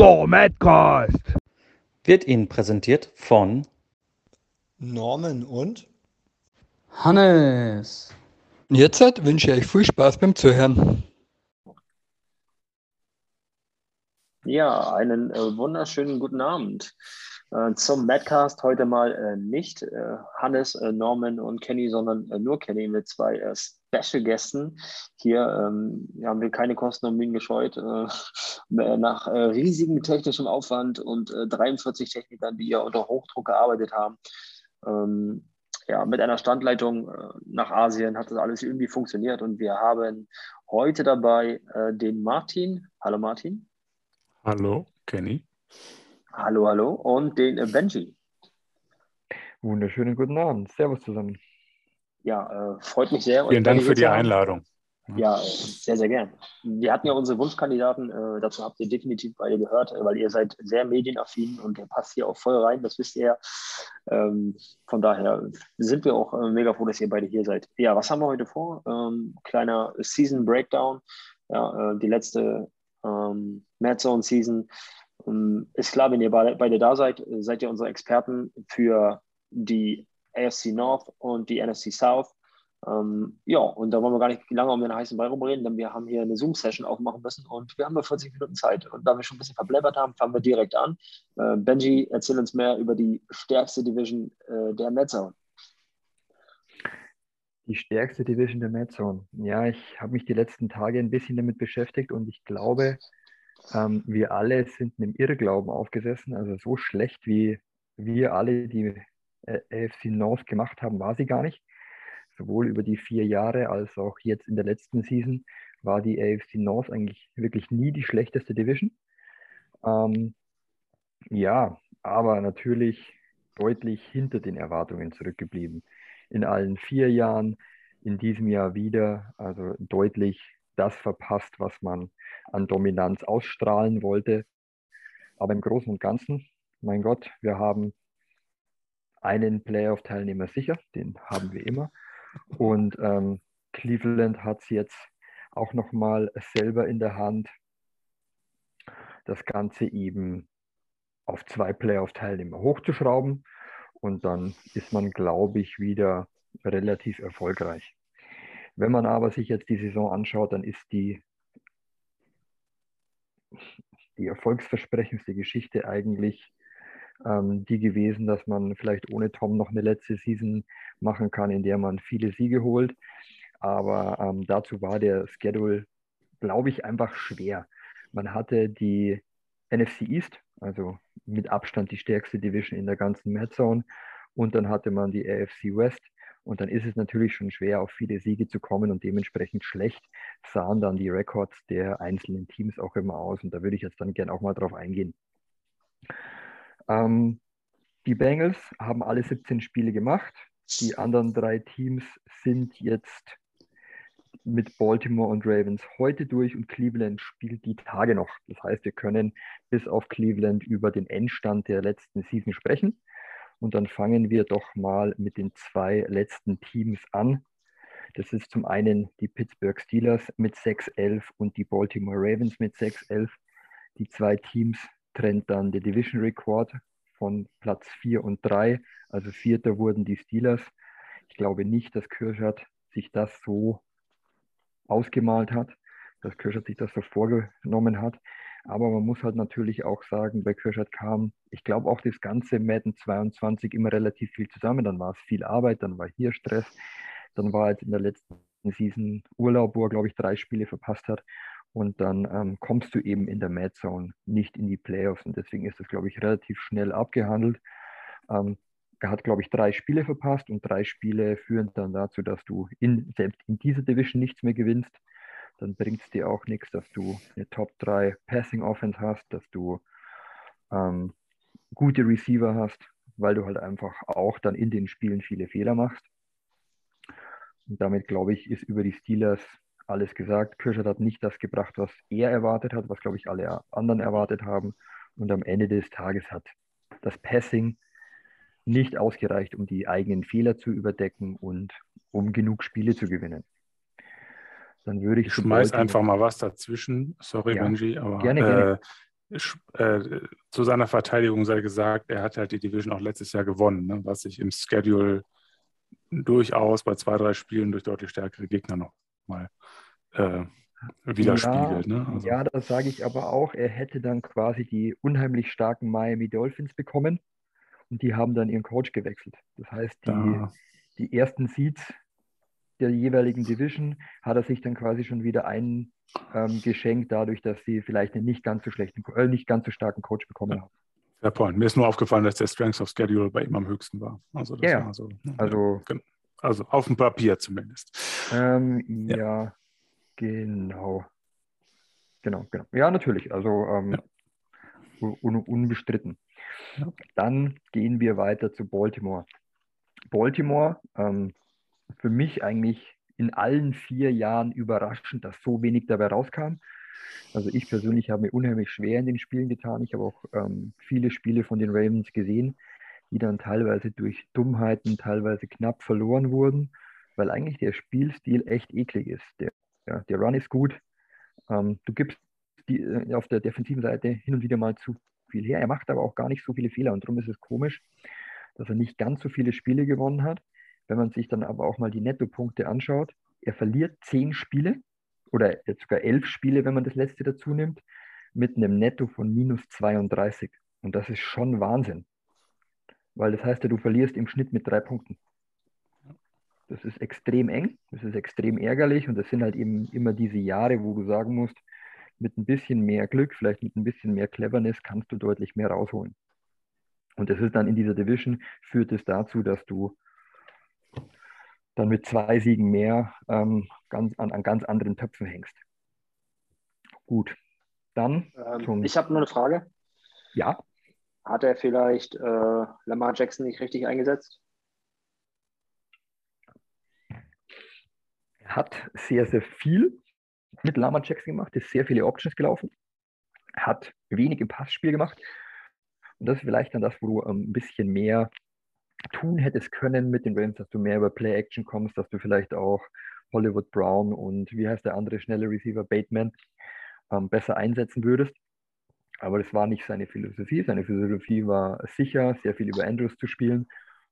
Der Madcast wird Ihnen präsentiert von Norman und Hannes. Jetzt wünsche ich euch viel Spaß beim Zuhören. Ja, einen äh, wunderschönen guten Abend. Äh, zum Madcast heute mal äh, nicht äh, Hannes, äh, Norman und Kenny, sondern äh, nur Kenny mit zwei Special-Gästen. Hier ähm, haben wir keine Kosten und Mühen gescheut. nach riesigem technischem Aufwand und 43 Technikern, die ja unter Hochdruck gearbeitet haben, ähm, ja, mit einer Standleitung nach Asien hat das alles irgendwie funktioniert und wir haben heute dabei den Martin. Hallo Martin. Hallo, Kenny. Hallo, hallo. Und den äh, Benji. Wunderschönen guten Abend. Servus zusammen. Ja, äh, freut mich sehr. Vielen Dank für die Einladung. Ja, sehr, sehr gern. Wir hatten ja unsere Wunschkandidaten, äh, dazu habt ihr definitiv beide gehört, äh, weil ihr seid sehr medienaffin und der passt hier auch voll rein, das wisst ihr ja. Ähm, von daher sind wir auch äh, mega froh, dass ihr beide hier seid. Ja, was haben wir heute vor? Ähm, kleiner Season Breakdown. Ja, äh, die letzte ähm, Mad Zone Season. Ähm, ist klar, wenn ihr beide da seid, seid ihr unsere Experten für die AFC North und die NFC South. Ähm, ja, und da wollen wir gar nicht lange um den heißen Ball rumreden, denn wir haben hier eine Zoom-Session aufmachen müssen und wir haben nur 40 Minuten Zeit. Und da wir schon ein bisschen verbläbbert haben, fangen wir direkt an. Äh, Benji, erzähl uns mehr über die stärkste Division äh, der Medzone. Die stärkste Division der Medzone. Ja, ich habe mich die letzten Tage ein bisschen damit beschäftigt und ich glaube, ähm, wir alle sind einem Irrglauben aufgesessen. Also so schlecht, wie wir alle die äh, AFC North gemacht haben, war sie gar nicht. Sowohl über die vier Jahre als auch jetzt in der letzten Season war die AFC North eigentlich wirklich nie die schlechteste Division. Ähm, ja, aber natürlich deutlich hinter den Erwartungen zurückgeblieben. In allen vier Jahren, in diesem Jahr wieder, also deutlich das verpasst, was man an Dominanz ausstrahlen wollte. Aber im Großen und Ganzen, mein Gott, wir haben einen Playoff-Teilnehmer sicher, den haben wir immer. Und ähm, Cleveland hat es jetzt auch nochmal selber in der Hand, das Ganze eben auf zwei Playoff-Teilnehmer hochzuschrauben. Und dann ist man, glaube ich, wieder relativ erfolgreich. Wenn man aber sich jetzt die Saison anschaut, dann ist die, die erfolgsversprechendste Geschichte eigentlich ähm, die gewesen, dass man vielleicht ohne Tom noch eine letzte Season machen kann, in der man viele Siege holt. Aber ähm, dazu war der Schedule, glaube ich, einfach schwer. Man hatte die NFC East, also mit Abstand die stärkste Division in der ganzen Mad Zone. Und dann hatte man die AFC West, und dann ist es natürlich schon schwer, auf viele Siege zu kommen und dementsprechend schlecht sahen dann die Records der einzelnen Teams auch immer aus. Und da würde ich jetzt dann gerne auch mal drauf eingehen. Ähm, die Bengals haben alle 17 Spiele gemacht. Die anderen drei Teams sind jetzt mit Baltimore und Ravens heute durch und Cleveland spielt die Tage noch. Das heißt, wir können bis auf Cleveland über den Endstand der letzten Season sprechen. Und dann fangen wir doch mal mit den zwei letzten Teams an. Das ist zum einen die Pittsburgh Steelers mit 6-11 und die Baltimore Ravens mit 6-11. Die zwei Teams trennt dann der Division Record von Platz 4 und 3. Also vierter wurden die Steelers. Ich glaube nicht, dass Kirschert sich das so ausgemalt hat, dass Kirschert sich das so vorgenommen hat. Aber man muss halt natürlich auch sagen, bei Kirschert kam, ich glaube auch das ganze Madden 22 immer relativ viel zusammen. Dann war es viel Arbeit, dann war hier Stress, dann war jetzt in der letzten Season Urlaub, wo er, glaube ich, drei Spiele verpasst hat. Und dann ähm, kommst du eben in der Mad Zone nicht in die Playoffs. Und deswegen ist das, glaube ich, relativ schnell abgehandelt. Ähm, er hat, glaube ich, drei Spiele verpasst und drei Spiele führen dann dazu, dass du in, selbst in dieser Division nichts mehr gewinnst dann bringt es dir auch nichts, dass du eine Top 3 Passing Offense hast, dass du ähm, gute Receiver hast, weil du halt einfach auch dann in den Spielen viele Fehler machst. Und damit, glaube ich, ist über die Steelers alles gesagt. Kirschert hat nicht das gebracht, was er erwartet hat, was, glaube ich, alle anderen erwartet haben. Und am Ende des Tages hat das Passing nicht ausgereicht, um die eigenen Fehler zu überdecken und um genug Spiele zu gewinnen. Dann würde ich. Ich schmeiß einfach mal was dazwischen. Sorry, ja, Benji, aber gerne, gerne. Äh, äh, zu seiner Verteidigung sei gesagt, er hat halt die Division auch letztes Jahr gewonnen, ne, was sich im Schedule durchaus bei zwei, drei Spielen durch deutlich stärkere Gegner noch mal äh, widerspiegelt. Ja, ne? also, ja, das sage ich aber auch. Er hätte dann quasi die unheimlich starken Miami Dolphins bekommen und die haben dann ihren Coach gewechselt. Das heißt, die, da, die ersten Seeds der jeweiligen Division hat er sich dann quasi schon wieder eingeschenkt, dadurch, dass sie vielleicht einen nicht ganz so schlechten, äh, nicht ganz so starken Coach bekommen haben. fair point. Mir ist nur aufgefallen, dass der Strength of Schedule bei ihm am höchsten war. Also, das Ja, ja. war so, ne, Also ja, also auf dem Papier zumindest. Ähm, Ja. ja. genau. Genau, genau. Ja, natürlich. Also ähm, un unbestritten. Ja. Dann gehen wir weiter zu Baltimore. Baltimore, ähm, für mich eigentlich in allen vier Jahren überraschend, dass so wenig dabei rauskam. Also ich persönlich habe mir unheimlich schwer in den Spielen getan. Ich habe auch ähm, viele Spiele von den Ravens gesehen, die dann teilweise durch Dummheiten, teilweise knapp verloren wurden, weil eigentlich der Spielstil echt eklig ist. Der, ja, der Run ist gut. Ähm, du gibst die, äh, auf der defensiven Seite hin und wieder mal zu viel her. Er macht aber auch gar nicht so viele Fehler und darum ist es komisch, dass er nicht ganz so viele Spiele gewonnen hat. Wenn man sich dann aber auch mal die Nettopunkte anschaut, er verliert zehn Spiele oder jetzt sogar elf Spiele, wenn man das letzte dazu nimmt, mit einem Netto von minus 32. Und das ist schon Wahnsinn. Weil das heißt ja, du verlierst im Schnitt mit drei Punkten. Das ist extrem eng, das ist extrem ärgerlich und das sind halt eben immer diese Jahre, wo du sagen musst, mit ein bisschen mehr Glück, vielleicht mit ein bisschen mehr Cleverness kannst du deutlich mehr rausholen. Und das ist dann in dieser Division, führt es dazu, dass du dann mit zwei Siegen mehr ähm, ganz, an, an ganz anderen Töpfen hängst. Gut, dann Ähm, ich habe nur eine Frage. ja, Hat er vielleicht äh, Lamar Jackson nicht richtig eingesetzt? Hat sehr, sehr viel mit Lama Jackson gemacht, ist sehr viele Options gelaufen, hat wenig im Passspiel gemacht. Und das ist vielleicht dann das, wo du ähm, ein bisschen mehr tun hättest können mit den Rams, dass du mehr über Play-Action kommst, dass du vielleicht auch Hollywood Brown und wie heißt der andere schnelle Receiver, Bateman, ähm, besser einsetzen würdest. Aber das war nicht seine Philosophie. Seine Philosophie war sicher, sehr viel über Andrews zu spielen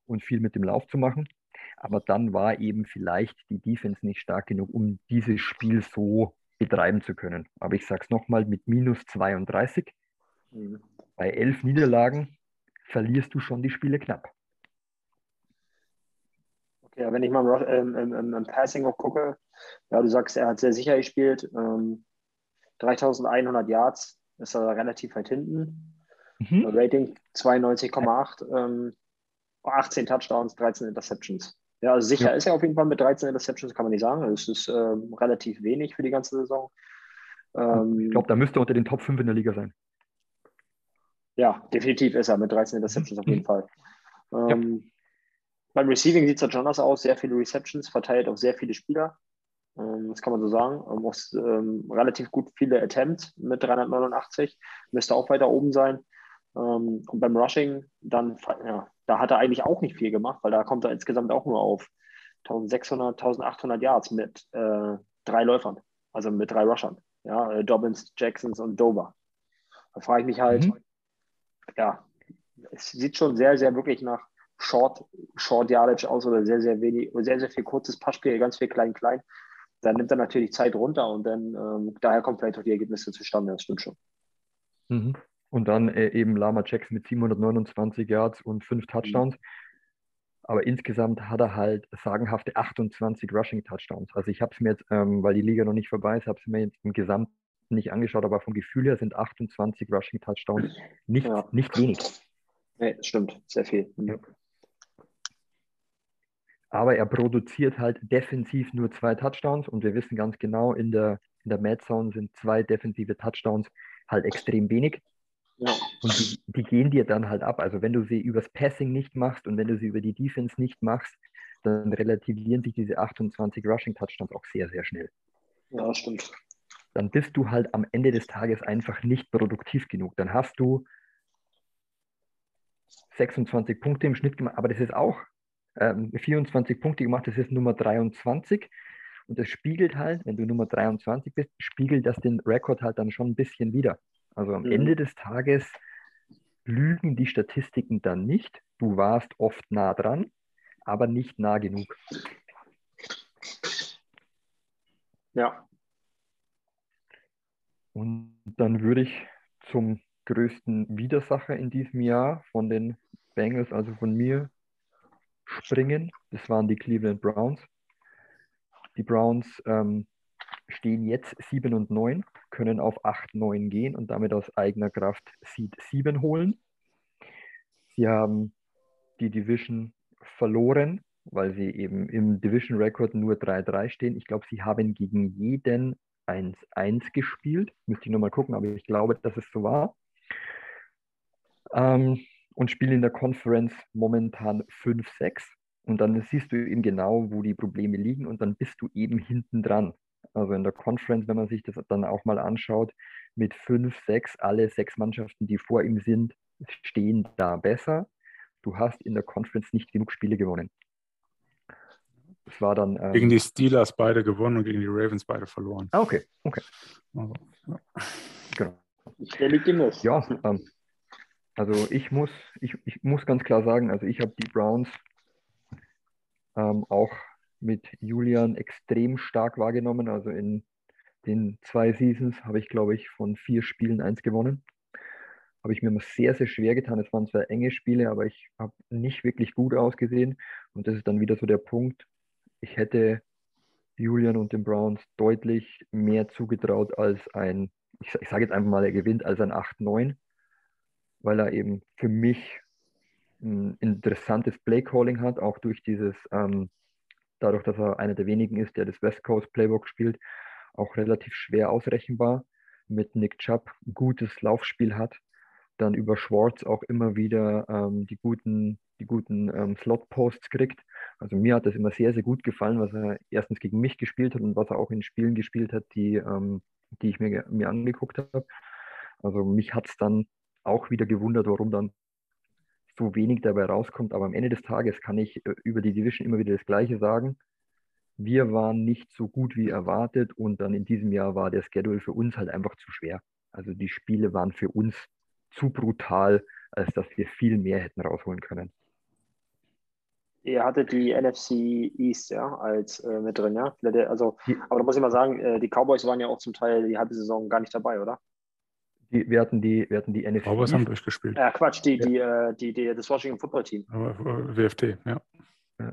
und viel mit dem Lauf zu machen. Aber dann war eben vielleicht die Defense nicht stark genug, um dieses Spiel so betreiben zu können. Aber ich sage es nochmal, mit minus 32 Mhm. bei elf Niederlagen verlierst du schon die Spiele knapp. Okay, wenn ich mal im, ähm, im, im, im Passing auch gucke, ja, du sagst, er hat sehr sicher gespielt. Ähm, 3100 Yards ist er relativ weit hinten. Mhm. Rating 92,8, ähm, 18 Touchdowns, 13 Interceptions. Ja, also sicher Ja. ist er auf jeden Fall mit 13 Interceptions, kann man nicht sagen. Das ist ähm, relativ wenig für die ganze Saison. Ähm, Ich glaube, da müsste er unter den Top 5 in der Liga sein. Ja, definitiv ist er mit 13 Interceptions auf jeden Fall. Ähm, Beim Receiving sieht es halt schon anders aus. Sehr viele Receptions, verteilt auf sehr viele Spieler. Ähm, das kann man so sagen. Ähm, auch, ähm, relativ gut viele Attempts mit 389. Müsste auch weiter oben sein. Ähm, und beim Rushing, dann, ja, da hat er eigentlich auch nicht viel gemacht, weil da kommt er insgesamt auch nur auf 1600, 1800 Yards mit äh, drei Läufern, also mit drei Rushern. Ja, äh, Dobbins, Jacksons und Dover. Da frage ich mich halt, Mhm. ja, es sieht schon sehr, sehr wirklich nach Short, Short Yardage aus oder sehr, sehr wenig, sehr, sehr viel kurzes Passspiel, ganz viel klein, klein. Dann nimmt er natürlich Zeit runter und dann ähm, daher kommen vielleicht auch die Ergebnisse zustande, das stimmt schon. Mhm. Und dann äh, eben Lama Jackson mit 729 Yards und 5 Touchdowns. Aber insgesamt hat er halt sagenhafte 28 Rushing Touchdowns. Also ich habe es mir jetzt, ähm, weil die Liga noch nicht vorbei ist, habe es mir jetzt im Gesamten nicht angeschaut, aber vom Gefühl her sind 28 Rushing Touchdowns nicht, Ja. nicht wenig. Nee, das stimmt, sehr viel. Mhm. Ja. Aber er produziert halt defensiv nur zwei Touchdowns und wir wissen ganz genau, in der, in der Mad Zone sind zwei defensive Touchdowns halt extrem wenig. Ja. Und die, die gehen dir dann halt ab. Also wenn du sie übers Passing nicht machst und wenn du sie über die Defense nicht machst, dann relativieren sich diese 28 Rushing Touchdowns auch sehr, sehr schnell. ja, stimmt. Dann bist du halt am Ende des Tages einfach nicht produktiv genug. Dann hast du 26 Punkte im Schnitt gemacht, aber das ist auch ähm, 24 Punkte gemacht, das ist Nummer 23. Und das spiegelt halt, wenn du Nummer 23 bist, spiegelt das den Rekord halt dann schon ein bisschen wieder. Also am Mhm. Ende des Tages lügen die Statistiken dann nicht. Du warst oft nah dran, aber nicht nah genug. Ja. Und dann würde ich zum größten Widersacher in diesem Jahr von den Bengals, also von mir, springen. Das waren die Cleveland Browns. Die Browns ähm, stehen jetzt 7 und 9, können auf 8, 9 gehen und damit aus eigener Kraft Seed 7 holen. Sie haben die Division verloren, weil sie eben im Division Record nur 3-3 stehen. Ich glaube, sie haben gegen jeden 1-1 gespielt. Müsste ich nochmal gucken, aber ich glaube, dass es so war. Ähm, und spielen in der Conference momentan 5-6. Und dann siehst du eben genau, wo die Probleme liegen und dann bist du eben hinten dran. Also in der Conference, wenn man sich das dann auch mal anschaut, mit 5, 6, alle sechs Mannschaften, die vor ihm sind, stehen da besser. Du hast in der Conference nicht genug Spiele gewonnen. Das war dann. Ähm, Gegen die Steelers beide gewonnen und gegen die Ravens beide verloren. ah, okay, okay, Also, ja. genau. Liegt im Nuss. Ja, ähm, also ich muss, ich, ich muss ganz klar sagen, also ich habe die Browns ähm, auch mit Julian extrem stark wahrgenommen. Also in den zwei Seasons habe ich, glaube ich, von vier Spielen eins gewonnen. Habe ich mir immer sehr, sehr schwer getan. Es waren zwar enge Spiele, aber ich habe nicht wirklich gut ausgesehen. Und das ist dann wieder so der Punkt. Ich hätte Julian und den Browns deutlich mehr zugetraut als ein, ich, ich sage jetzt einfach mal, er gewinnt als ein 8-9, weil er eben für mich ein interessantes Play-Calling hat, auch durch dieses, ähm, dadurch, dass er einer der wenigen ist, der das West Coast Playbook spielt, auch relativ schwer ausrechenbar. Mit Nick Chubb gutes Laufspiel hat, dann über Schwartz auch immer wieder ähm, die guten, die guten ähm, Slot-Posts kriegt. Also mir hat das immer sehr, sehr gut gefallen, was er erstens gegen mich gespielt hat und was er auch in Spielen gespielt hat, die, ähm, die ich mir, mir angeguckt habe. Also mich hat es dann auch wieder gewundert, warum dann so wenig dabei rauskommt. Aber am Ende des Tages kann ich äh, über die Division immer wieder das Gleiche sagen. Wir waren nicht so gut wie erwartet und dann in diesem Jahr war der Schedule für uns halt einfach zu schwer. Also die Spiele waren für uns zu brutal, als dass wir viel mehr hätten rausholen können. Ihr hattet die NFC East ja, als äh, mit drin, ja? Also, aber da muss ich mal sagen, äh, die Cowboys waren ja auch zum Teil die halbe Saison gar nicht dabei, oder? Die, wir, hatten die, wir hatten die NFC Cowboys haben East, durchgespielt. Ja, Quatsch, die, die, äh, die, die, das Washington Football Team. Äh, WFT, ja.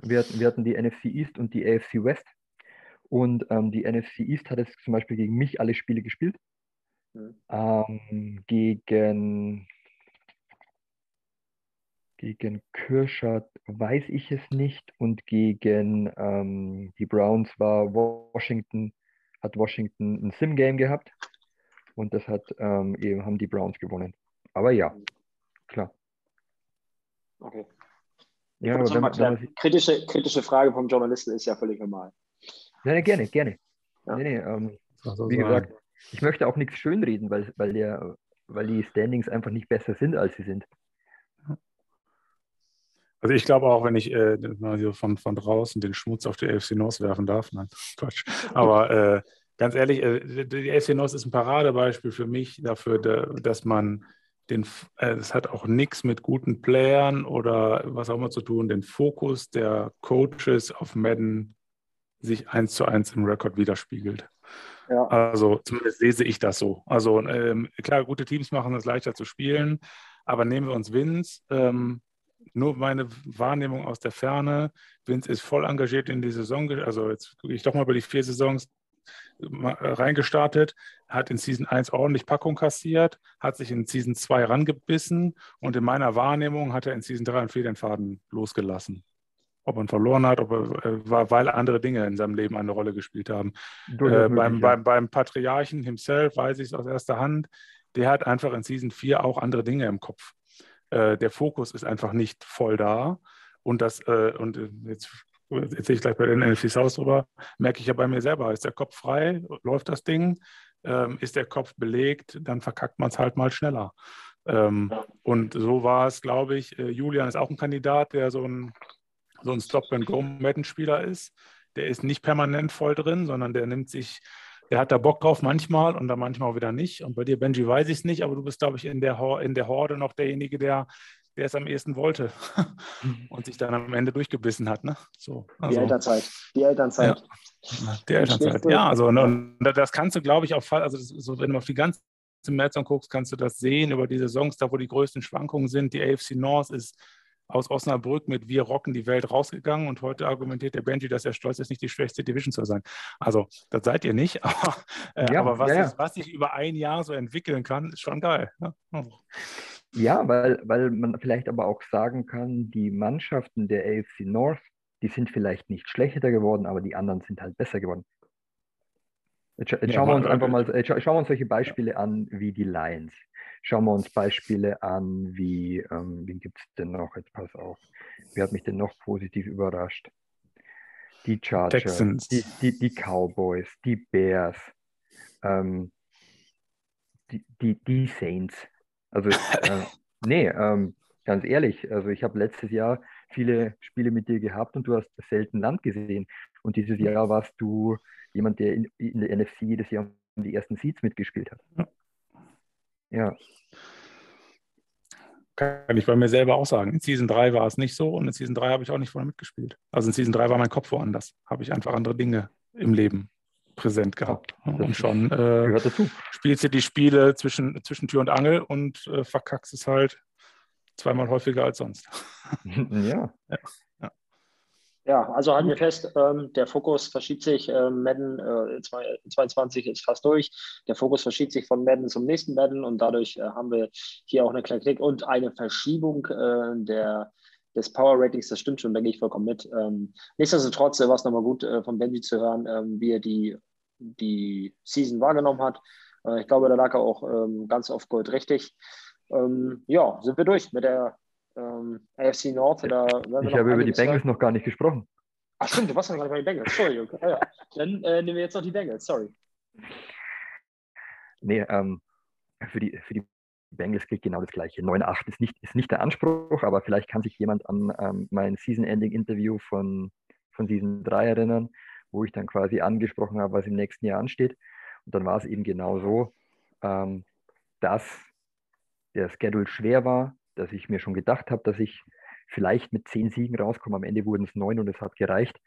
wir, hatten, wir hatten die NFC East und die AFC West. Und ähm, die NFC East hat jetzt zum Beispiel gegen mich alle Spiele gespielt. Hm. Ähm, gegen, gegen Kirschat weiß ich es nicht. Und gegen ähm, die Browns war Washington, hat Washington ein Sim-Game gehabt. Und das hat ähm, eben haben die Browns gewonnen. Aber ja, klar. Okay. Ja, Ja, aber wenn, wenn man sich, kritische, kritische Frage vom Journalisten ist ja völlig normal. ja, gerne, gerne. Ja. Nee, nee, ähm, Also Wie sagen. gesagt, ich möchte auch nichts schönreden, weil, weil, der, weil die Standings einfach nicht besser sind, als sie sind. Also ich glaube auch, wenn ich äh, mal so von, von draußen den Schmutz auf die AFC North werfen darf, nein, Quatsch. Aber äh, ganz ehrlich, äh, die AFC North ist ein Paradebeispiel für mich dafür, da, dass man den, äh, es hat auch nichts mit guten Playern oder was auch immer zu tun, den Fokus der Coaches auf Madden sich eins zu eins im Rekord widerspiegelt. Ja. Also zumindest lese ich das so. Also ähm, klar, gute Teams machen es leichter zu spielen, aber nehmen wir uns Vince. Ähm, nur meine Wahrnehmung aus der Ferne. Vince ist voll engagiert in die Saison. Also jetzt gucke ich doch mal über die vier Saisons reingestartet, hat in Season 1 ordentlich Packung kassiert, hat sich in Season 2 rangebissen und in meiner Wahrnehmung hat er in Season 3 einen Federnfaden losgelassen. Ob er verloren hat, ob er, äh, war, weil andere Dinge in seinem Leben eine Rolle gespielt haben. Äh, beim, beim, beim Patriarchen himself weiß ich es aus erster Hand, der hat einfach in Season 4 auch andere Dinge im Kopf. Äh, der Fokus ist einfach nicht voll da. Und das, äh, und äh, jetzt erzähle ich gleich bei den NFC South drüber, merke ich ja bei mir selber, ist der Kopf frei, läuft das Ding, ähm, ist der Kopf belegt, dann verkackt man es halt mal schneller. Ähm, und so war es, glaube ich, äh, Julian ist auch ein Kandidat, der so ein, so ein Stop-and-Go-Madden-Spieler ist. Der ist nicht permanent voll drin, sondern der nimmt sich er hat da Bock drauf manchmal und dann manchmal auch wieder nicht. Und bei dir, Benji, weiß ich es nicht, aber du bist, glaube ich, in der, in der Horde noch derjenige, der, der es am ehesten wollte und sich dann am Ende durchgebissen hat. Ne? So, Die also, Elternzeit. Die Elternzeit. die Elternzeit. Ja, also und das kannst du, glaube ich, auf Fall, also so, wenn du auf die ganze März guckst, kannst du das sehen über die Saisons, da wo die größten Schwankungen sind. Die AFC North ist aus Osnabrück mit Wir rocken die Welt rausgegangen und heute argumentiert der Benji, dass er stolz ist, nicht die schwächste Division zu sein. Also, das seid ihr nicht, aber, äh, Ja, aber was, ja, ja. Ist, was sich über ein Jahr so entwickeln kann, ist schon geil. Ne? Also, Ja, weil, weil man vielleicht aber auch sagen kann, die Mannschaften der AFC North, die sind vielleicht nicht schlechter geworden, aber die anderen sind halt besser geworden. Jetzt, jetzt Ja, schauen wir uns einfach mal, schauen wir uns solche Beispiele an wie die Lions. Schauen wir uns Beispiele an wie, ähm, wen gibt es denn noch? Jetzt pass auf. Wer hat mich denn noch positiv überrascht? Die Chargers, Texans. die, die, die Cowboys, die Bears, ähm, die, die, die Saints. Also, äh, nee, ähm, ganz ehrlich, also ich habe letztes Jahr viele Spiele mit dir gehabt und du hast selten Land gesehen. Und dieses Jahr warst du jemand, der in, in der NFC jedes Jahr um die ersten Seeds mitgespielt hat. Ja. Ja, kann ich bei mir selber auch sagen. In Season 3 war es nicht so und in Season 3 habe ich auch nicht vorne mitgespielt. Also in Season 3 war mein Kopf woanders. Habe ich einfach andere Dinge im Leben präsent gehabt. das und schon äh, spielst du die Spiele zwischen, zwischen Tür und Angel und äh, verkackst es halt zweimal häufiger als sonst. ja, Ja, also halten wir fest, ähm, der Fokus verschiebt sich. Ähm, Madden äh, zwei- 22 ist fast durch. Der Fokus verschiebt sich von Madden zum nächsten Madden und dadurch äh, haben wir hier auch eine kleine Klick und eine Verschiebung äh, der, des Power Ratings. Das stimmt schon, da gehe ich vollkommen mit. Ähm, nichtsdestotrotz äh, war es nochmal gut äh, von Benji zu hören, ähm, wie er die, die Season wahrgenommen hat. Äh, ich glaube, da lag er auch ähm, ganz auf Gold richtig. Ähm, ja, sind wir durch mit der ähm, AFC North. Da ich noch habe über die. Bengals noch gar nicht gesprochen. Ach stimmt, du warst ja gar nicht bei den Bengals. Sorry, okay. Ja, ja. Dann äh, nehmen wir jetzt noch die Bengals, sorry. Nee, ähm, für die, für die Bengals gilt genau das Gleiche. 9-8 ist nicht, ist nicht der Anspruch, aber vielleicht kann sich jemand an ähm, mein Season-Ending-Interview von, von Season 3 erinnern, wo ich dann quasi angesprochen habe, was im nächsten Jahr ansteht. Und dann war es eben genau so, ähm, dass der Schedule schwer war, dass ich mir schon gedacht habe, dass ich vielleicht mit zehn Siegen rauskomme. Am Ende wurden es neun und es hat gereicht.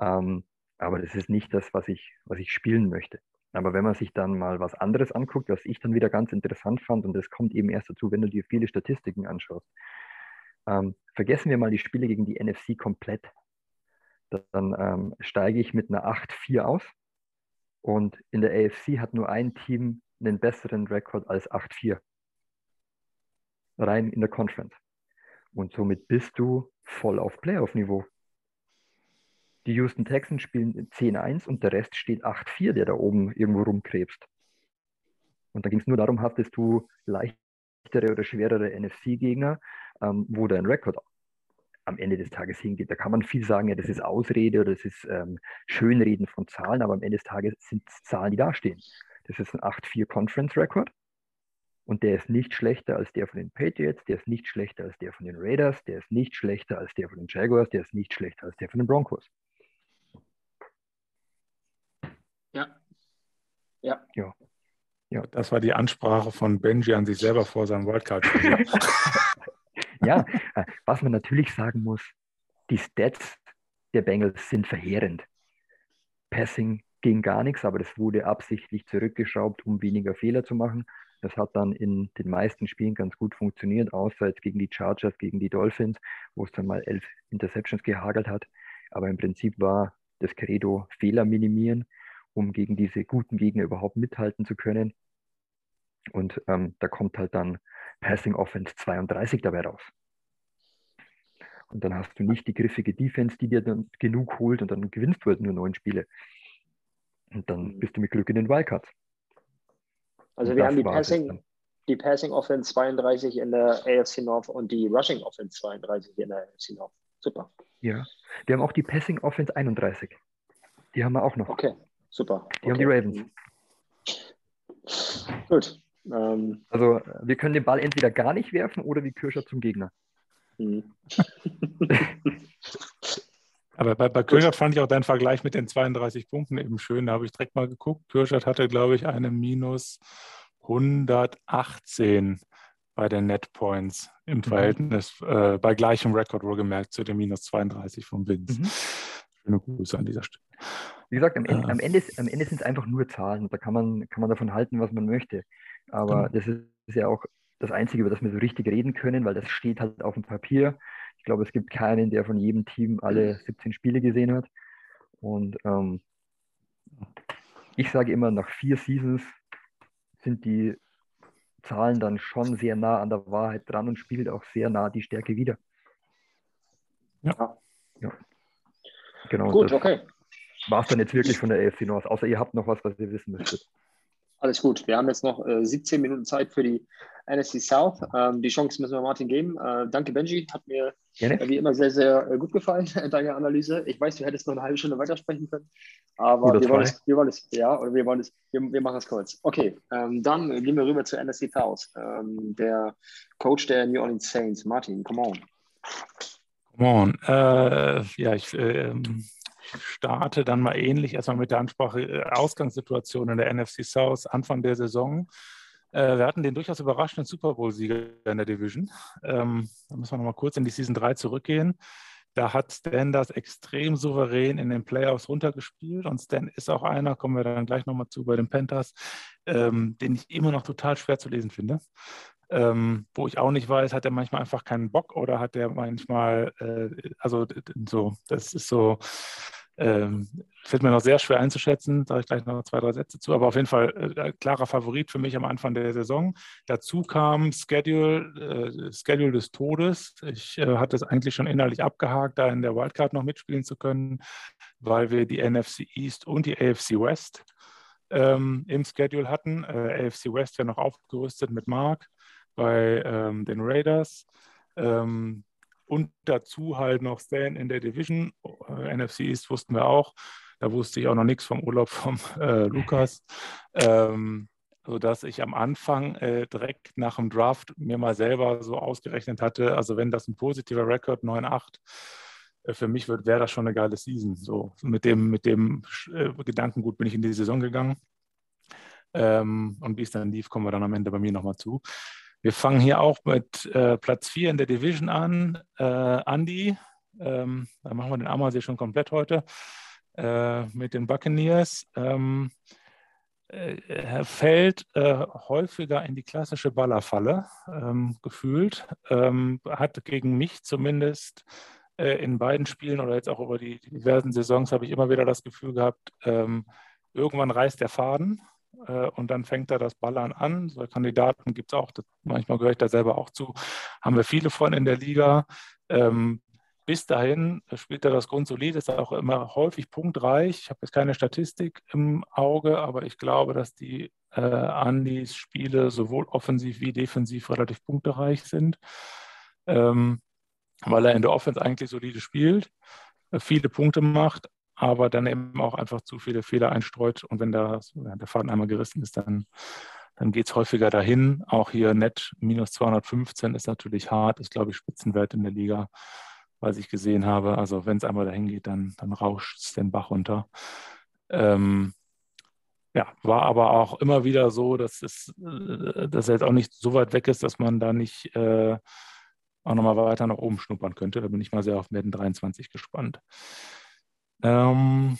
Ähm, aber das ist nicht das, was ich, was ich spielen möchte. Aber wenn man sich dann mal was anderes anguckt, was ich dann wieder ganz interessant fand, und das kommt eben erst dazu, wenn du dir viele Statistiken anschaust, ähm, vergessen wir mal die Spiele gegen die NFC komplett. Dann ähm, steige ich mit einer 8-4 aus und in der AFC hat nur ein Team einen besseren Rekord als 8-4. Rein in der Conference. Und somit bist du voll auf Playoff-Niveau. Die Houston Texans spielen 10-1 und der Rest steht 8-4, der da oben irgendwo rumkrebst. Und da ging es nur darum, hattest du leichtere oder schwerere NFC-Gegner, ähm, wo dein Rekord am Ende des Tages hingeht. Da kann man viel sagen, ja, das ist Ausrede oder das ist ähm, Schönreden von Zahlen, aber am Ende des Tages sind es Zahlen, die dastehen. Das ist ein 8-4 Conference Record und der ist nicht schlechter als der von den Patriots, der ist nicht schlechter als der von den Raiders, der ist nicht schlechter als der von den Jaguars, der ist nicht schlechter als der von den Broncos. Ja. Ja. Das war die Ansprache von Benji an sich selber vor seinem Wildcard-Spiel. Ja, äh, was man natürlich sagen muss, die Stats der Bengals sind verheerend. Passing ging gar nichts, aber das wurde absichtlich zurückgeschraubt, um weniger Fehler zu machen. Das hat dann in den meisten Spielen ganz gut funktioniert, außer jetzt gegen die Chargers, gegen die Dolphins, wo es dann mal elf Interceptions gehagelt hat. Aber im Prinzip war das Credo Fehler minimieren, um gegen diese guten Gegner überhaupt mithalten zu können. Und ähm, da kommt halt dann Passing Offense 32 dabei raus. Und dann hast du nicht die griffige Defense, die dir dann genug holt und dann gewinnst du halt nur neun Spiele. Und dann bist du mit Glück in den Wildcards. Also Und wir haben die Passing, die Passing Offense 32 in der AFC North und die Rushing Offense 32 in der AFC North. Super. Ja. Wir haben auch die Passing Offense 31. Die haben wir auch noch. Okay, super. Die haben okay. die Ravens. Gut. Ähm, Also wir können den Ball entweder gar nicht werfen oder wie Kirscher zum Gegner. hm. Aber bei, bei Kirschert fand ich auch deinen Vergleich mit den 32 Punkten eben schön. Da habe ich direkt mal geguckt. Kirschert hatte, glaube ich, eine minus 118 bei den Net Points im mhm. Verhältnis, äh, bei gleichem Rekord wohlgemerkt, zu den minus 32 von Vince. Mhm. Schöne Grüße an dieser Stelle. Wie gesagt, am Ende, äh, am Ende, am Ende sind es einfach nur Zahlen. Da kann man, kann man davon halten, was man möchte. Aber genau. das ist ja auch das Einzige, über das wir so richtig reden können, weil das steht halt auf dem Papier. Ich glaube, es gibt keinen, der von jedem Team alle 17 Spiele gesehen hat. Und ähm, ich sage immer, nach vier Seasons sind die Zahlen dann schon sehr nah an der Wahrheit dran und spielt auch sehr nah die Stärke wieder. Ja. ja. Genau. Gut, okay. War es dann jetzt wirklich von der AFC North, außer ihr habt noch was, was ihr wissen möchtet. Alles gut. Wir haben jetzt noch äh, 17 Minuten Zeit für die NSC South. Ähm, die Chance müssen wir Martin geben. Äh, danke, Benji. Hat mir äh, wie immer sehr, sehr äh, gut gefallen, deine Analyse. Ich weiß, du hättest noch eine halbe Stunde weitersprechen können. Aber wir wollen, es, wir wollen es, ja, oder wir wollen es, wir, wir machen es kurz. Okay, ähm, dann gehen wir rüber zu NSC South. Ähm, der Coach der New Orleans Saints, Martin, come on. Come on. Äh, ja, ich ähm, starte dann mal ähnlich erstmal mit der Ansprache äh, Ausgangssituation in der NFC South Anfang der Saison. Äh, wir hatten den durchaus überraschenden Super Bowl-Sieger in der Division. Ähm, da müssen wir nochmal kurz in die Season 3 zurückgehen. Da hat Stan das extrem souverän in den Playoffs runtergespielt. Und Stan ist auch einer, kommen wir dann gleich nochmal zu bei den Panthers, ähm, den ich immer noch total schwer zu lesen finde. Ähm, wo ich auch nicht weiß, hat er manchmal einfach keinen Bock oder hat er manchmal, äh, also so, das ist so, ähm, fällt mir noch sehr schwer einzuschätzen, sage ich gleich noch zwei, drei Sätze zu, aber auf jeden Fall äh, klarer Favorit für mich am Anfang der Saison. Dazu kam Schedule, äh, Schedule des Todes. Ich äh, hatte es eigentlich schon innerlich abgehakt, da in der Wildcard noch mitspielen zu können, weil wir die NFC East und die AFC West ähm, im Schedule hatten. Äh, AFC West ja noch aufgerüstet mit Mark bei ähm, den Raiders. Ähm, und dazu halt noch Stan in der Division. Äh, NFC East wussten wir auch. Da wusste ich auch noch nichts vom Urlaub vom äh, Lukas. Ähm, sodass ich am Anfang äh, direkt nach dem Draft mir mal selber so ausgerechnet hatte, also wenn das ein positiver Rekord 9-8 äh, für mich wird, wäre das schon eine geile Season. So mit dem, mit dem äh, Gedankengut bin ich in die Saison gegangen. Ähm, und wie es dann lief, kommen wir dann am Ende bei mir nochmal zu. Wir fangen hier auch mit äh, Platz 4 in der Division an. Äh, Andy, ähm, da machen wir den Ammersee schon komplett heute, äh, mit den Buccaneers. Ähm, äh, fällt äh, häufiger in die klassische Ballerfalle, ähm, gefühlt. Ähm, hat gegen mich zumindest äh, in beiden Spielen oder jetzt auch über die diversen Saisons habe ich immer wieder das Gefühl gehabt, ähm, irgendwann reißt der Faden äh, und dann fängt er das Ballern an. So Kandidaten gibt es auch, das, manchmal gehöre ich da selber auch zu, haben wir viele von in der Liga. Ähm, bis dahin spielt er das grundsolid, ist auch immer häufig punktreich. Ich habe jetzt keine Statistik im Auge, aber ich glaube, dass die äh, Andys Spiele sowohl offensiv wie defensiv relativ punktereich sind, ähm, weil er in der Offense eigentlich solide spielt, äh, viele Punkte macht, aber dann eben auch einfach zu viele Fehler einstreut. Und wenn da der Faden einmal gerissen ist, dann, dann geht es häufiger dahin. Auch hier net minus 215 ist natürlich hart, ist, glaube ich, Spitzenwert in der Liga, was ich gesehen habe. Also wenn es einmal dahin geht, dann, dann rauscht es den Bach runter. Ähm, ja, war aber auch immer wieder so, dass, es, äh, dass er jetzt auch nicht so weit weg ist, dass man da nicht äh, auch nochmal weiter nach oben schnuppern könnte. Da bin ich mal sehr auf Madden 23 gespannt. Ähm,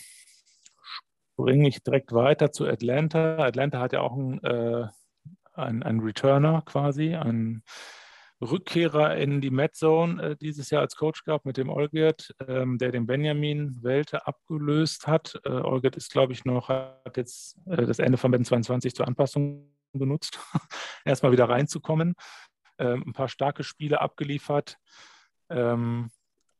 springe ich direkt weiter zu Atlanta. Atlanta hat ja auch einen, äh, einen, Returner quasi, einen Rückkehrer in die Mad äh, dieses Jahr als Coach gehabt mit dem Olgert, ähm, der den Benjamin Welte abgelöst hat. Äh, Olgert ist, glaube ich, noch, hat jetzt äh, das Ende von Ben 22 zur Anpassung benutzt, erstmal wieder reinzukommen. Ähm, ein paar starke Spiele abgeliefert. Ähm,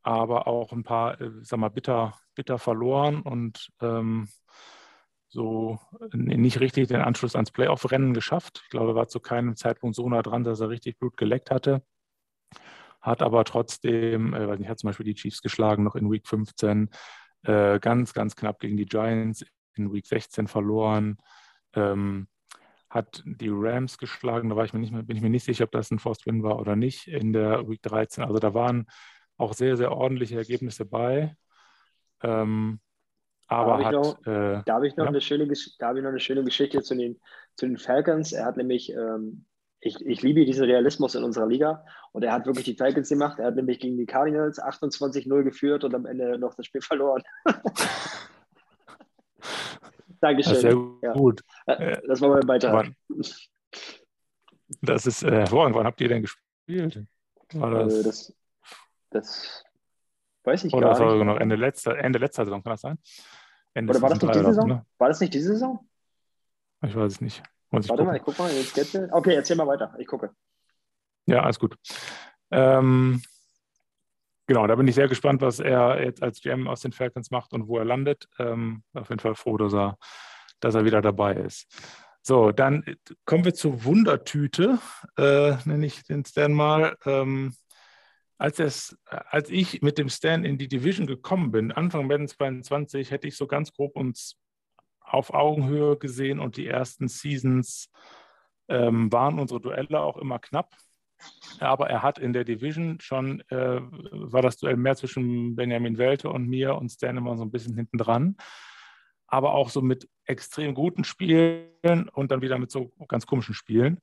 aber auch ein paar, äh, sag mal, bitter, bitter verloren und ähm, so nicht richtig den Anschluss ans Playoff-Rennen geschafft. Ich glaube, er war zu keinem Zeitpunkt so nah dran, dass er richtig Blut geleckt hatte. Hat aber trotzdem, äh, ich hat zum Beispiel die Chiefs geschlagen, noch in Week 15, äh, ganz, ganz knapp gegen die Giants, in Week 16 verloren. Ähm, hat die Rams geschlagen, da war ich mir nicht mehr, bin ich mir nicht sicher, ob das ein Forced Win war oder nicht, in der Week 13. Also da waren auch sehr, sehr ordentliche Ergebnisse bei. Ähm, Da aber habe ich äh, Da habe ich, noch Ja. eine schöne da habe ich noch eine schöne Geschichte zu den, zu den Falcons. Er hat nämlich, ähm, ich, ich liebe diesen Realismus in unserer Liga und er hat wirklich die Falcons gemacht. Er hat nämlich gegen die Cardinals 28-0 geführt und am Ende noch das Spiel verloren. das ist sehr Dankeschön. Ja. gut. Äh, Das war mein Beitrag. Wann, das ist äh, hervorragend. Wann habt ihr denn gespielt? War das, Also das, das weiß ich oder gar nicht. sogar noch Ende letzter, Ende letzter Saison, kann das sein? Ende Oder war das nicht diese oder so, Saison? ne? War das nicht diese Saison? Ich weiß es nicht. Muss ich Warte gucken. mal, ich guck mal ins Schedule. Okay, erzähl mal weiter. Ich gucke. Ja, alles gut. Ähm, genau, da bin ich sehr gespannt, was er jetzt als GM aus den Falcons macht und wo er landet. Ähm, auf jeden Fall froh, dass er, dass er wieder dabei ist. So, dann kommen wir zur Wundertüte, äh, nenne ich den Stan mal. Ähm, als, es, als ich mit dem Stan in die Division gekommen bin, Anfang Madden 22, hätte ich so ganz grob uns auf Augenhöhe gesehen und die ersten Seasons ähm, waren unsere Duelle auch immer knapp. Aber er hat in der Division schon, äh, war das Duell mehr zwischen Benjamin Welte und mir und Stan immer so ein bisschen hinten dran. Aber auch so mit extrem guten Spielen und dann wieder mit so ganz komischen Spielen.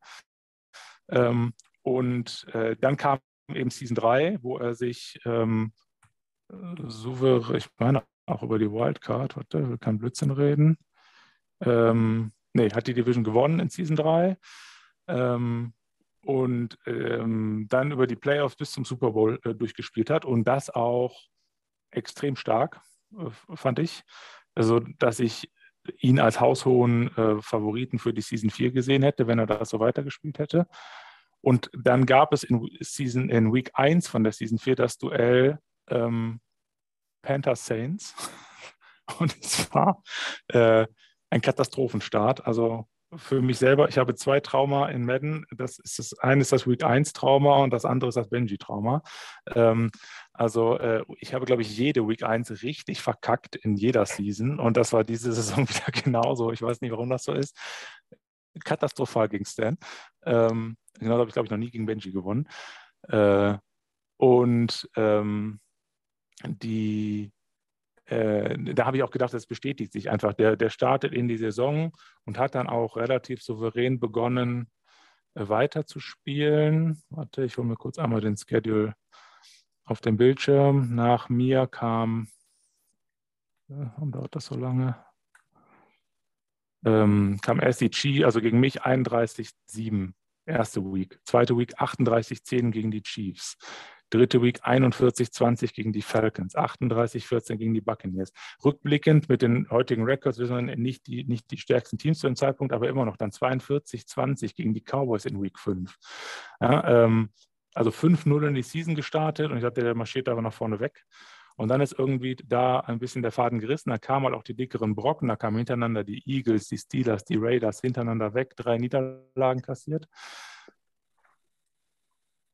Ähm, und äh, dann kam eben Season 3, wo er sich ähm, souverän, ich meine auch über die Wildcard, warte, will kein Blödsinn reden. Ähm, nee, hat die Division gewonnen in Season 3. Ähm, und ähm, dann über die Playoffs bis zum Super Bowl äh, durchgespielt hat und das auch extrem stark, äh, fand ich. Also, dass ich ihn als haushohen äh, Favoriten für die Season 4 gesehen hätte, wenn er das so weitergespielt hätte. Und dann gab es in, Season, in Week 1 von der Season 4 das Duell ähm, Panthers Saints. Und es war äh, ein Katastrophenstart. Also für mich selber, ich habe zwei Trauma in Madden. Das ist das eine ist das Week 1 Trauma und das andere ist das Benji Trauma. Ähm, also äh, ich habe, glaube ich, jede Week 1 richtig verkackt in jeder Season und das war diese Saison wieder genauso. Ich weiß nicht, warum das so ist. Katastrophal gegen Stan. Ähm, genau habe ich, glaube ich, noch nie gegen Benji gewonnen. Äh, und ähm, die äh, da habe ich auch gedacht, das bestätigt sich einfach. Der, der startet in die Saison und hat dann auch relativ souverän begonnen, äh, weiterzuspielen. Warte, ich hole mir kurz einmal den Schedule auf dem Bildschirm. Nach mir kam, äh, warum dauert das so lange? Ähm, kam Chi, also gegen mich 31-7, erste Week. Zweite Week 38-10 gegen die Chiefs. Dritte Week 41-20 gegen die Falcons, 38-14 gegen die Buccaneers. Rückblickend mit den heutigen Records, wir sind nicht die, nicht die stärksten Teams zu dem Zeitpunkt, aber immer noch dann 42-20 gegen die Cowboys in Week 5. Ja, ähm, also 5-0 in die Season gestartet und ich dachte, der marschiert aber nach vorne weg. Und dann ist irgendwie da ein bisschen der Faden gerissen. Da kamen halt auch die dickeren Brocken, da kamen hintereinander die Eagles, die Steelers, die Raiders hintereinander weg, drei Niederlagen kassiert.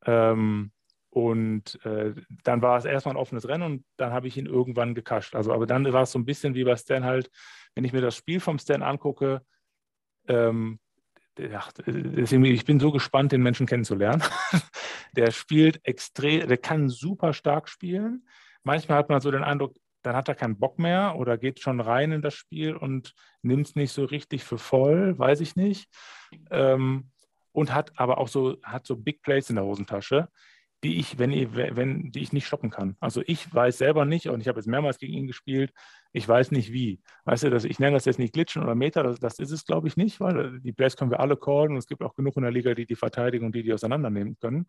Ähm, und äh, dann war es erstmal ein offenes Rennen und dann habe ich ihn irgendwann gekascht. Also, aber dann war es so ein bisschen wie bei Stan halt, wenn ich mir das Spiel vom Stan angucke, ähm, ach, deswegen, ich bin so gespannt, den Menschen kennenzulernen. der spielt extrem, der kann super stark spielen. Manchmal hat man so den Eindruck, dann hat er keinen Bock mehr oder geht schon rein in das Spiel und nimmt es nicht so richtig für voll, weiß ich nicht. Ähm, und hat aber auch so, hat so Big Plays in der Hosentasche, die ich, wenn, wenn, die ich nicht stoppen kann. Also ich weiß selber nicht, und ich habe jetzt mehrmals gegen ihn gespielt, ich weiß nicht wie. Weißt du, dass ich nenne das jetzt nicht Glitchen oder Meter, das, das ist es, glaube ich, nicht, weil die Plays können wir alle callen und es gibt auch genug in der Liga, die die verteidigen und die die auseinandernehmen können.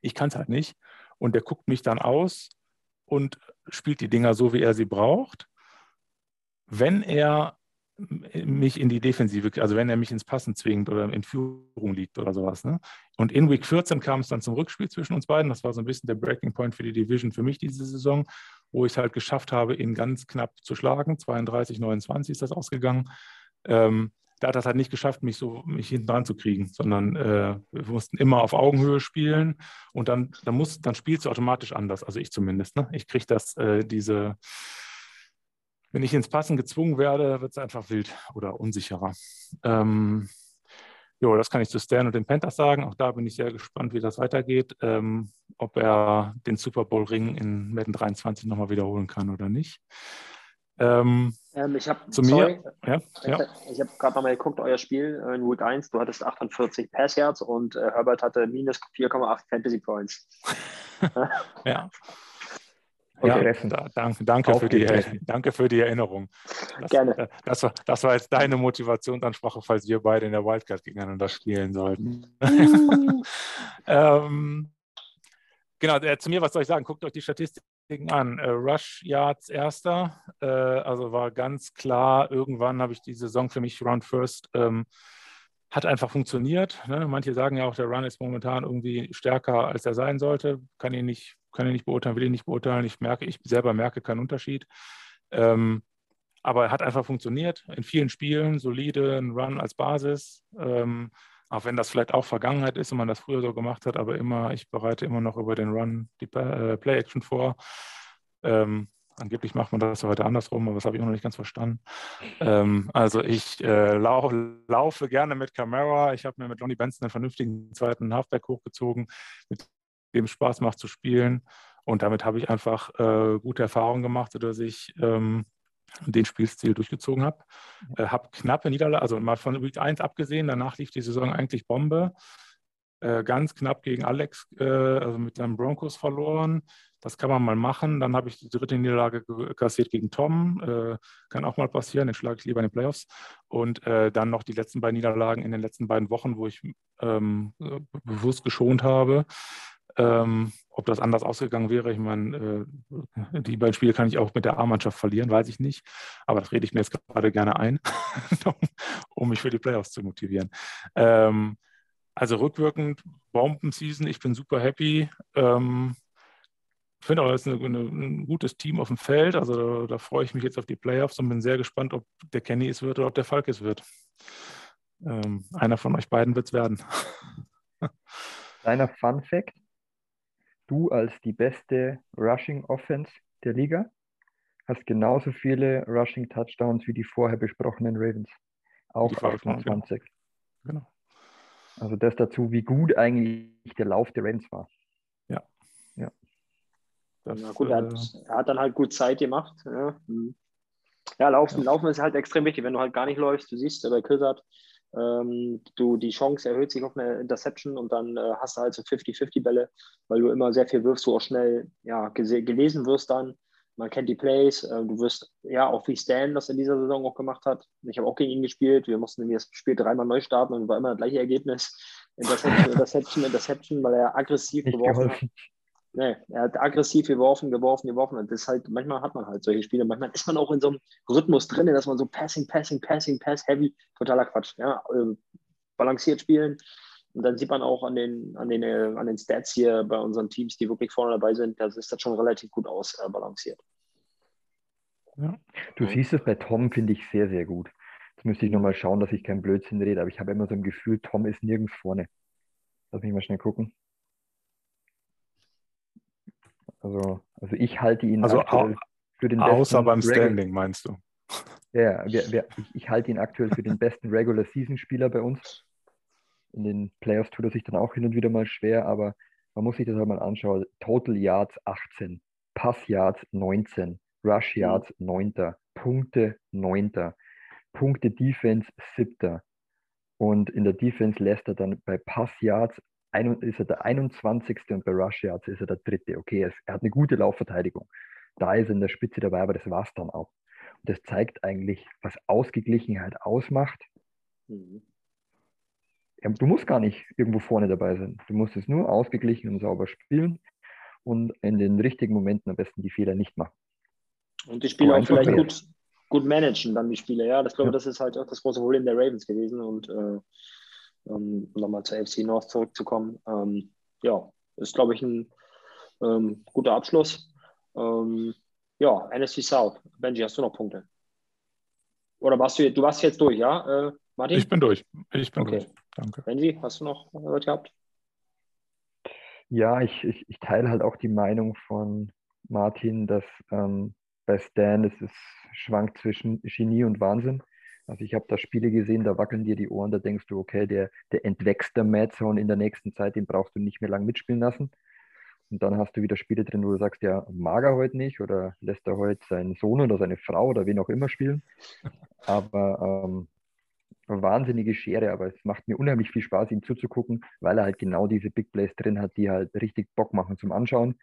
Ich kann es halt nicht. Und der guckt mich dann aus und spielt die Dinger so, wie er sie braucht. Wenn er mich in die Defensive, also wenn er mich ins Passen zwingt oder in Führung liegt oder sowas. Ne? Und in Week 14 kam es dann zum Rückspiel zwischen uns beiden. Das war so ein bisschen der Breaking Point für die Division für mich diese Saison, wo ich es halt geschafft habe, ihn ganz knapp zu schlagen. 32, 29 ist das ausgegangen. Ähm, da hat es halt nicht geschafft, mich so mich hinten dran zu kriegen, sondern äh, wir mussten immer auf Augenhöhe spielen und dann, dann, muss, dann spielst du automatisch anders, also ich zumindest. Ne? Ich kriege das, äh, diese wenn ich ins Passen gezwungen werde, wird es einfach wild oder unsicherer. Ähm, Jo, das kann ich zu Stan und den Panthers sagen. Auch da bin ich sehr gespannt, wie das weitergeht. Ähm, ob er den Super Bowl-Ring in Madden 23 nochmal wiederholen kann oder nicht. Ähm, Ähm, ich habe zu mir. Ja, Ich, ja. ich habe gerade nochmal geguckt, euer Spiel äh, in Week 1. Du hattest 48 Pass Yards und äh, Herbert hatte minus 4,8 Fantasy Points. ja. Okay. Ja, da, danke, danke, für die, danke für die Erinnerung. Das, Gerne. äh, Das war, das war jetzt deine Motivationsansprache, falls wir beide in der Wildcard gegeneinander spielen sollten. ähm, genau, äh, zu mir, was soll ich sagen? Guckt euch die Statistiken an. Äh, Rush Yards erster, äh, also war ganz klar, irgendwann habe ich die Saison für mich Run First. Ähm, hat einfach funktioniert. Ne? Manche sagen ja auch, der Run ist momentan irgendwie stärker, als er sein sollte. Kann ich nicht, kann ich nicht beurteilen, will ich nicht beurteilen. Ich merke, ich selber merke keinen Unterschied. Ähm, aber er hat einfach funktioniert in vielen Spielen, solide, ein Run als Basis. Ähm, auch wenn das vielleicht auch Vergangenheit ist und man das früher so gemacht hat, aber immer, ich bereite immer noch über den Run die äh, Play-Action vor. Ähm, angeblich macht man das heute andersrum, aber das habe ich auch noch nicht ganz verstanden. Ähm, also ich äh, lau laufe gerne mit Camara. Ich habe mir mit Lonnie Benson einen vernünftigen zweiten Halfback hochgezogen, mit dem Spaß macht zu spielen. Und damit habe ich einfach äh, gute Erfahrungen gemacht, sodass ich ähm, den Spielstil durchgezogen habe. Äh, habe knappe Niederlage, also mal von Week 1 abgesehen, danach lief die Saison eigentlich Bombe. Äh, ganz knapp gegen Alex, äh, also mit seinen Broncos verloren. Das kann man mal machen. Dann habe ich die dritte Niederlage kassiert gegen Tom. Äh, kann auch mal passieren, den schlage ich lieber in den Playoffs. Und äh, dann noch die letzten beiden Niederlagen in den letzten beiden Wochen, wo ich ähm, bewusst geschont habe. Ähm, ob das anders ausgegangen wäre, ich meine, äh, die beiden Spiele kann ich auch mit der A-Mannschaft verlieren, weiß ich nicht. Aber das rede ich mir jetzt gerade gerne ein, um mich für die Playoffs zu motivieren. Ähm, also rückwirkend Bomben-Season, ich bin super happy. Ähm, finde auch, es ist eine, eine, ein gutes Team auf dem Feld. Also da, da, freue ich mich jetzt auf die Playoffs und bin sehr gespannt, ob der Kenny es wird oder ob der Falk es wird. Ähm, einer von euch beiden wird es werden. Kleiner Fun Fact: Du als die beste Rushing Offense der Liga hast genauso viele Rushing Touchdowns wie die vorher besprochenen Ravens. Auch Die vorher besprochenen, 28. Genau. Also das dazu, wie gut eigentlich der Lauf der Ravens war. Das, Na gut, er hat, äh, er hat dann halt gut Zeit gemacht. Ja, Hm. ja laufen, laufen ist halt extrem wichtig. Wenn du halt gar nicht läufst, du siehst ja bei Küssert, ähm, du, die Chance erhöht sich auf eine Interception und dann äh, hast du halt so 50-50 Bälle, weil du immer sehr viel wirfst, du auch schnell ja, gelesen wirst dann. Man kennt die Plays, äh, du wirst ja auch wie Stan das in dieser Saison auch gemacht hat. Ich habe auch gegen ihn gespielt. Wir mussten das Spiel dreimal neu starten und war immer das gleiche Ergebnis. Interception, Interception, Interception, weil er aggressiv geworfen hat. Nee, er hat aggressiv geworfen, geworfen, geworfen. Und das ist halt, manchmal hat man halt solche Spiele. Manchmal ist man auch in so einem Rhythmus drin, dass man so Passing, Passing, Passing, Pass, Heavy, totaler Quatsch. Ja, äh, balanciert spielen. Und dann sieht man auch an den, an, den, äh, an den Stats hier bei unseren Teams, die wirklich vorne dabei sind, das ist das schon relativ gut ausbalanciert. Du siehst es bei Tom, finde ich sehr, sehr gut. Jetzt müsste ich nochmal schauen, dass ich keinen Blödsinn rede, aber ich habe immer so ein Gefühl, Tom ist nirgends vorne. Lass mich mal schnell gucken. Also, also ich halte ihn Also aktuell für den außer besten beim Regu- Standing, meinst du? Ja, wir, wir, ich, ich halte ihn aktuell für den besten Regular Season Spieler bei uns. In den Playoffs tut er sich dann auch hin und wieder mal schwer, aber man muss sich das halt mal anschauen. Total Yards 18, Pass Yards 19, Rush Yards 9, Punkte 9, Punkte Defense 7. Und in der Defense lässt er dann bei Pass Yards ein, ist er der 21. und bei Rush Yards ist er der dritte. Okay, er, er hat eine gute Laufverteidigung. Da ist er in der Spitze dabei, aber das war es dann auch. Und das zeigt eigentlich, was Ausgeglichenheit ausmacht. Mhm. Ja, du musst gar nicht irgendwo vorne dabei sein. Du musst es nur ausgeglichen und sauber spielen und in den richtigen Momenten am besten die Fehler nicht machen. Und die Spieler auch vielleicht gut, gut managen, dann die Spiele. Ja, das glaube Ja. das ist halt auch das große Problem der Ravens gewesen. Und äh, ähm, um nochmal zur FC North zurückzukommen, ähm, ja, ist, glaube ich, ein ähm, guter Abschluss. Ähm, ja, NSC South. Benji, hast du noch Punkte? Oder warst du, jetzt- du warst jetzt durch, ja, äh, Martin? Ich bin durch. Ich bin Okay. durch. Danke. Benji, hast du noch was gehabt? Ja, ich, ich, ich teile halt auch die Meinung von Martin, dass ähm, bei Stan es schwankt zwischen Genie und Wahnsinn. Also ich habe da Spiele gesehen, da wackeln dir die Ohren, da denkst du, okay, der, der entwächst der Madzone in der nächsten Zeit, den brauchst du nicht mehr lang mitspielen lassen. Und dann hast du wieder Spiele drin, wo du sagst, ja, mag er heute nicht oder lässt er heute seinen Sohn oder seine Frau oder wen auch immer spielen. Aber ähm, wahnsinnige Schere, aber es macht mir unheimlich viel Spaß, ihm zuzugucken, weil er halt genau diese Big Plays drin hat, die halt richtig Bock machen zum Anschauen,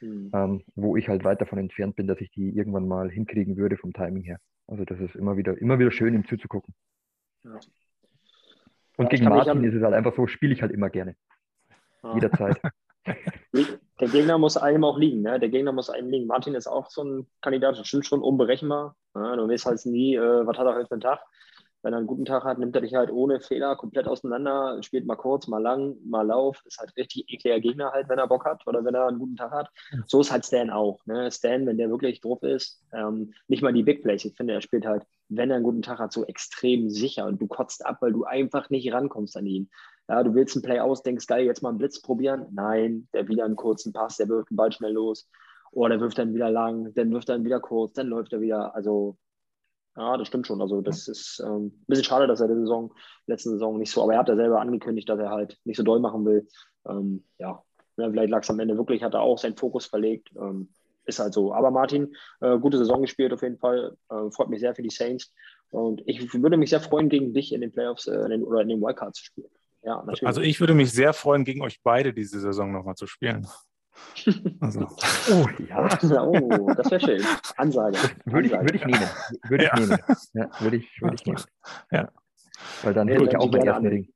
Hm. ähm, wo ich halt weit davon entfernt bin, dass ich die irgendwann mal hinkriegen würde vom Timing her. Also das ist immer wieder, immer wieder schön, ihm zuzugucken. Ja. Und Ja, gegen Martin an- ist es halt einfach so, spiele ich halt immer gerne, Ja. jederzeit. Der Gegner muss einem auch liegen, ne? Der Gegner muss einem liegen. Martin ist auch so ein Kandidat, das stimmt schon unberechenbar. Ja, du weißt halt nie, äh, was hat er heute für einen Tag. Wenn er einen guten Tag hat, nimmt er dich halt ohne Fehler komplett auseinander, spielt mal kurz, mal lang, mal Lauf. Ist halt richtig ekliger Gegner halt, wenn er Bock hat oder wenn er einen guten Tag hat. So ist halt Stan auch. Ne? Stan, wenn der wirklich drauf ist, ähm, nicht mal die Big Plays. Ich finde, er spielt halt, wenn er einen guten Tag hat, so extrem sicher und du kotzt ab, weil du einfach nicht rankommst an ihn. Ja, du willst einen Play aus, denkst, geil, jetzt mal einen Blitz probieren. Nein, der wieder einen kurzen Pass, der wirft den Ball schnell los. Oder der wirft dann wieder lang, dann wirft er dann wieder kurz, dann läuft er wieder. Also, ja, das stimmt schon. Also, das ist ähm, ein bisschen schade, dass er die Saison, letzte Saison nicht so, aber er hat ja selber angekündigt, dass er halt nicht so doll machen will. Ähm, ja, ja, vielleicht lag es am Ende wirklich, hat er auch seinen Fokus verlegt. Ähm, ist halt so. Aber Martin, äh, gute Saison gespielt auf jeden Fall. Äh, freut mich sehr für die Saints. Und ich würde mich sehr freuen, gegen dich in den Playoffs äh, in den, oder in den Wildcards zu spielen. Ja, natürlich. Also ich würde mich sehr freuen, gegen euch beide diese Saison nochmal zu spielen. Also, Oh ja, oh, das wäre schön. Ansage. würde ich, Ansage. würde ich nehmen. Würde ich Ja. nehmen. Ja, würde ich, würde ich nehmen. Ja. Weil dann hätte ich auch ersten an. Ring.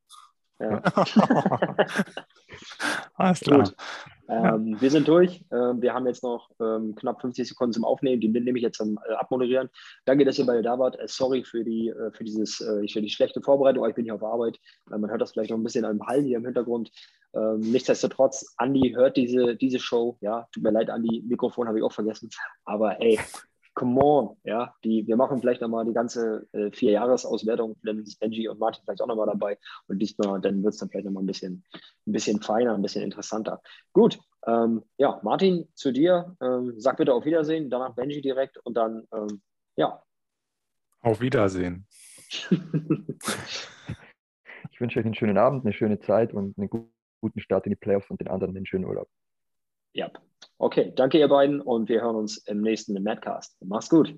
Ja. Alles klar. Gut. Ähm, wir sind durch. Ähm, wir haben jetzt noch ähm, knapp 50 Sekunden zum Aufnehmen. Die nehme ich jetzt zum äh, Abmoderieren. Danke, dass ihr beide da wart. Äh, sorry für die, äh, für, dieses, äh, für die schlechte Vorbereitung. aber Ich bin hier auf Arbeit. Äh, man hört das vielleicht noch ein bisschen am Hall hier im Hintergrund. Ähm, nichtsdestotrotz, Andi hört diese, diese Show. Ja, tut mir leid, Andi. Mikrofon habe ich auch vergessen. Aber ey, come on. Ja, die, wir machen vielleicht nochmal die ganze äh, Vier-Jahres-Auswertung. Dann ist Benji und Martin vielleicht auch nochmal dabei. Und diesmal, dann wird es dann vielleicht nochmal ein bisschen, ein bisschen feiner, ein bisschen interessanter. Gut, ähm, ja, Martin, zu dir. Ähm, sag bitte auf Wiedersehen, danach Benji direkt und dann, ähm, ja. Auf Wiedersehen. Ich wünsche euch einen schönen Abend, eine schöne Zeit und einen gu- guten Start in die Playoffs und den anderen einen schönen Urlaub. ja. Okay, danke ihr beiden und wir hören uns im nächsten Madcast. Mach's gut.